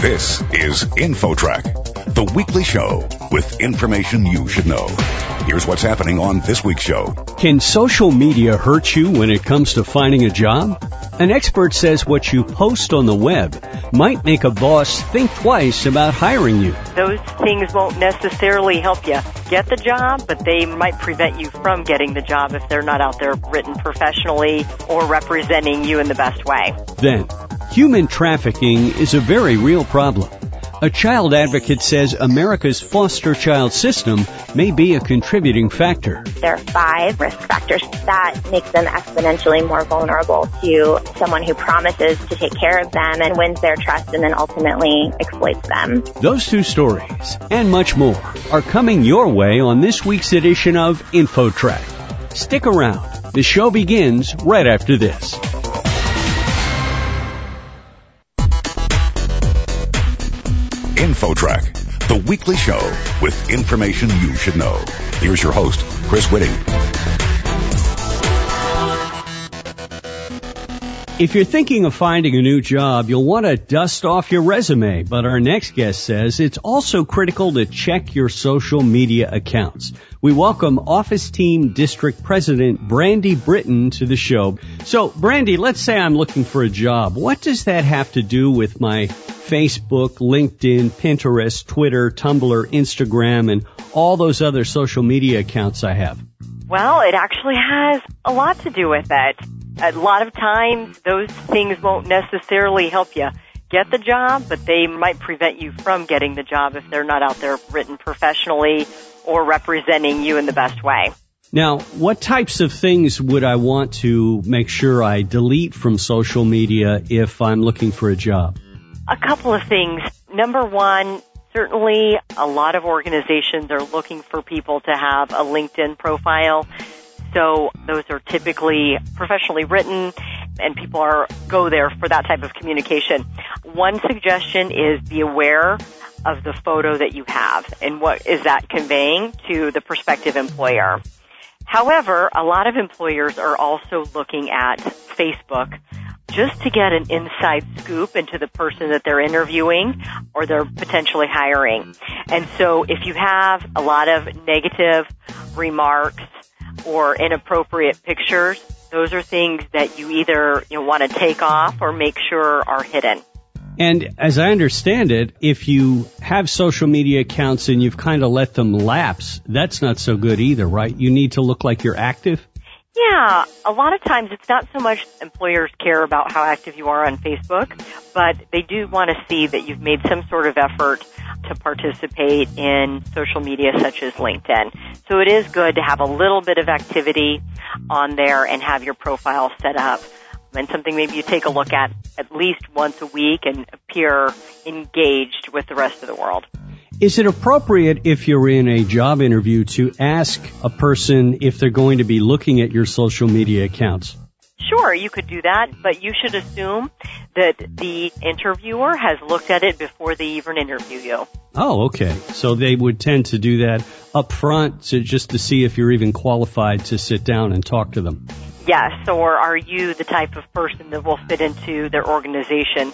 This is InfoTrack, the weekly show with information you should know. Here's what's happening on this week's show. Can social media hurt you when it comes to finding a job? An expert says what you post on the web might make a boss think twice about hiring you. Those things won't necessarily help you get the job, but they might prevent you from getting the job if they're not out there written professionally or representing you in the best way. Then, human trafficking is a very real problem. A child advocate says America's foster child system may be a contributing factor. There are five risk factors that makes them exponentially more vulnerable to someone who promises to take care of them and wins their trust and then ultimately exploits them. Those two stories and much more are coming your way on this week's edition of InfoTrack. Stick around. The show begins right after this. InfoTrack, the weekly show with information you should know. Here's your host, Chris Whitting. If you're thinking of finding a new job, you'll want to dust off your resume, but our next guest says it's also critical to check your social media accounts. We welcome Office Team District President Brandy Britton to the show. So, Brandy, let's say I'm looking for a job. What does that have to do with my Facebook, LinkedIn, Pinterest, Twitter, Tumblr, Instagram, and all those other social media accounts I have? Well, it actually has a lot to do with it. A lot of times, mm-hmm. those things won't necessarily help you get the job, but they might prevent you from getting the job if they're not out there written professionally or representing you in the best way. Now, what types of things would I want to make sure I delete from social media if I'm looking for a job? A couple of things. Number one, certainly a lot of organizations are looking for people to have a LinkedIn profile. So those are typically professionally written and people are go there for that type of communication. One suggestion is be aware of the photo that you have and what is that conveying to the prospective employer. However, a lot of employers are also looking at Facebook just to get an inside scoop into the person that they're interviewing or they're potentially hiring. And so if you have a lot of negative remarks or inappropriate pictures, those are things that you either you know, want to take off or make sure are hidden. And as I understand it, if you have social media accounts and you've kind of let them lapse, that's not so good either, right? You need to look like you're active. Yeah, a lot of times it's not so much employers care about how active you are on Facebook, but they do want to see that you've made some sort of effort to participate in social media such as LinkedIn. So it is good to have a little bit of activity on there and have your profile set up and something maybe you take a look at at least once a week and appear engaged with the rest of the world. Is it appropriate if you're in a job interview to ask a person if they're going to be looking at your social media accounts? Sure, you could do that, but you should assume that the interviewer has looked at it before they even interview you. Oh, okay. So they would tend to do that up front to, just to see if you're even qualified to sit down and talk to them. Yes, or are you the type of person that will fit into their organization?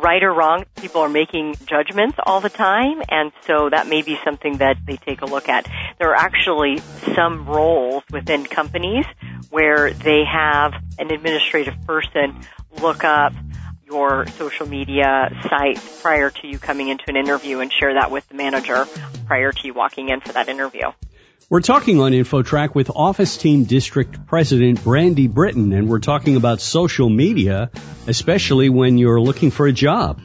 Right or wrong, people are making judgments all the time, and so that may be something that they take a look at. There are actually some roles within companies where they have an administrative person look up your social media sites prior to you coming into an interview and share that with the manager prior to you walking in for that interview. We're talking on InfoTrack with Office Team District President Brandy Britton, and we're talking about social media, especially when you're looking for a job.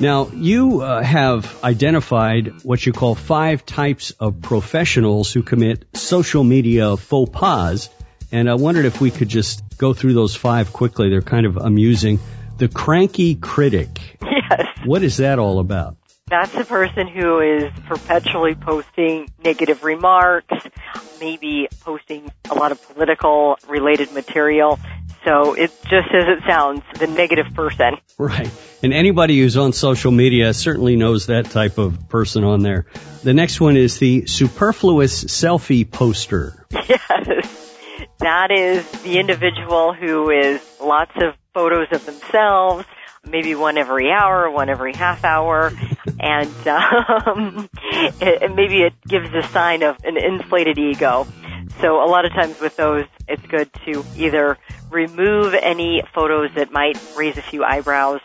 Now, you uh, have identified what you call five types of professionals who commit social media faux pas, and I wondered if we could just go through those five quickly. They're kind of amusing. The cranky critic. Yes. What is that all about? That's a person who is perpetually posting negative remarks, maybe posting a lot of political related material. So it's just as it sounds, the negative person. Right. And anybody who's on social media certainly knows that type of person on there. The next one is the superfluous selfie poster. Yes. That is the individual who is lots of photos of themselves, maybe one every hour, one every half hour, and um, it, maybe it gives a sign of an inflated ego. So a lot of times with those, it's good to either remove any photos that might raise a few eyebrows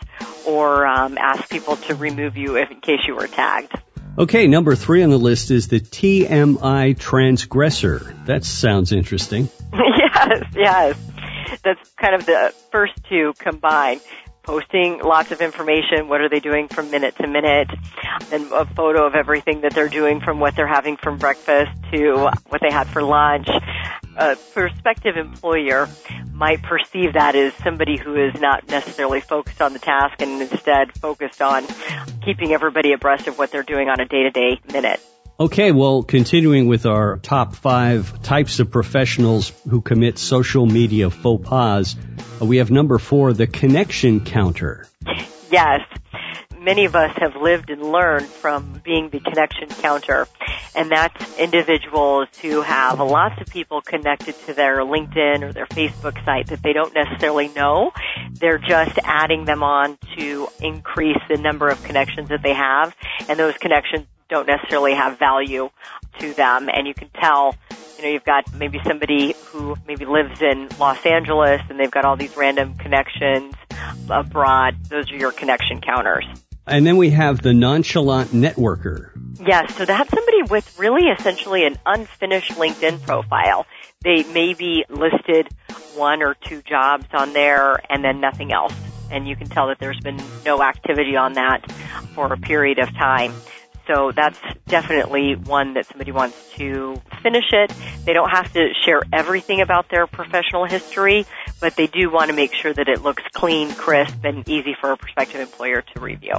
or um, ask people to remove you if, in case you were tagged. Okay, number three on the list is the TMI transgressor. That sounds interesting. yes, yes. That's kind of the first two combined posting lots of information. What are they doing from minute to minute? And a photo of everything that they're doing from what they're having from breakfast to what they had for lunch. A prospective employer might perceive that as somebody who is not necessarily focused on the task and instead focused on keeping everybody abreast of what they're doing on a day to day minute. Okay, well, continuing with our top five types of professionals who commit social media faux pas, Uh, we have number four, the connection counter. Yes. Many of us have lived and learned from being the connection counter. And that's individuals who have lots of people connected to their LinkedIn or their Facebook site that they don't necessarily know. They're just adding them on to increase the number of connections that they have. And those connections don't necessarily have value to them. And you can tell, you know, you've got maybe somebody who maybe lives in Los Angeles and they've got all these random connections abroad. Those are your connection counters. And then we have the nonchalant networker. Yes, so that's somebody with really essentially an unfinished LinkedIn profile. They maybe listed one or two jobs on there and then nothing else. And you can tell that there's been no activity on that for a period of time. So that's definitely one that somebody wants to finish it. They don't have to share everything about their professional history, but they do want to make sure that it looks clean, crisp, and easy for a prospective employer to review.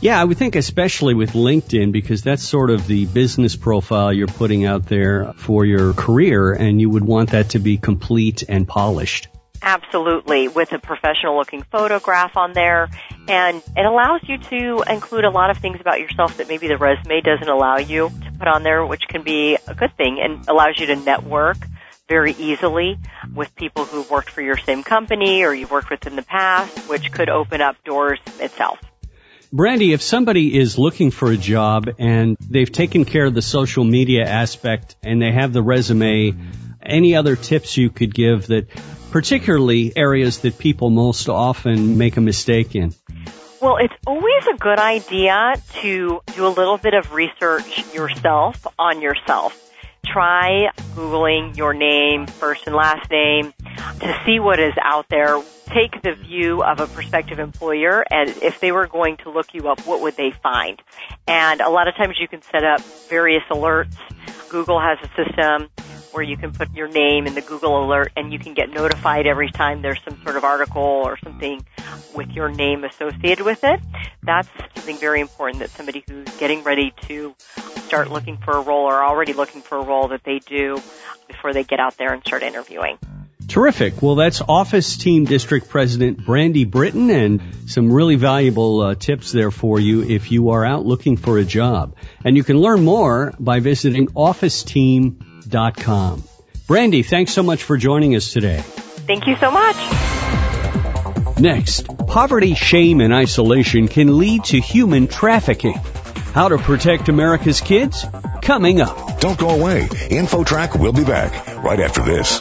Yeah, I would think especially with LinkedIn because that's sort of the business profile you're putting out there for your career and you would want that to be complete and polished. Absolutely, with a professional looking photograph on there. And it allows you to include a lot of things about yourself that maybe the resume doesn't allow you to put on there, which can be a good thing and allows you to network very easily with people who've worked for your same company or you've worked with in the past, which could open up doors itself. Brandy, if somebody is looking for a job and they've taken care of the social media aspect and they have the resume, any other tips you could give that particularly areas that people most often make a mistake in? Well, it's always a good idea to do a little bit of research yourself on yourself. Try Googling your name, first and last name, to see what is out there. Take the view of a prospective employer and if they were going to look you up, what would they find? And a lot of times you can set up various alerts. Google has a system where you can put your name in the Google alert and you can get notified every time there's some sort of article or something with your name associated with it. That's something very important that somebody who's getting ready to start looking for a role or already looking for a role that they do before they get out there and start interviewing. Terrific. Well, that's Office Team District President Brandy Britton and some really valuable uh, tips there for you if you are out looking for a job. And you can learn more by visiting officeteam.com com. Brandy, thanks so much for joining us today. Thank you so much. Next, poverty, shame, and isolation can lead to human trafficking. How to protect America's kids? Coming up. Don't go away. InfoTrack will be back right after this.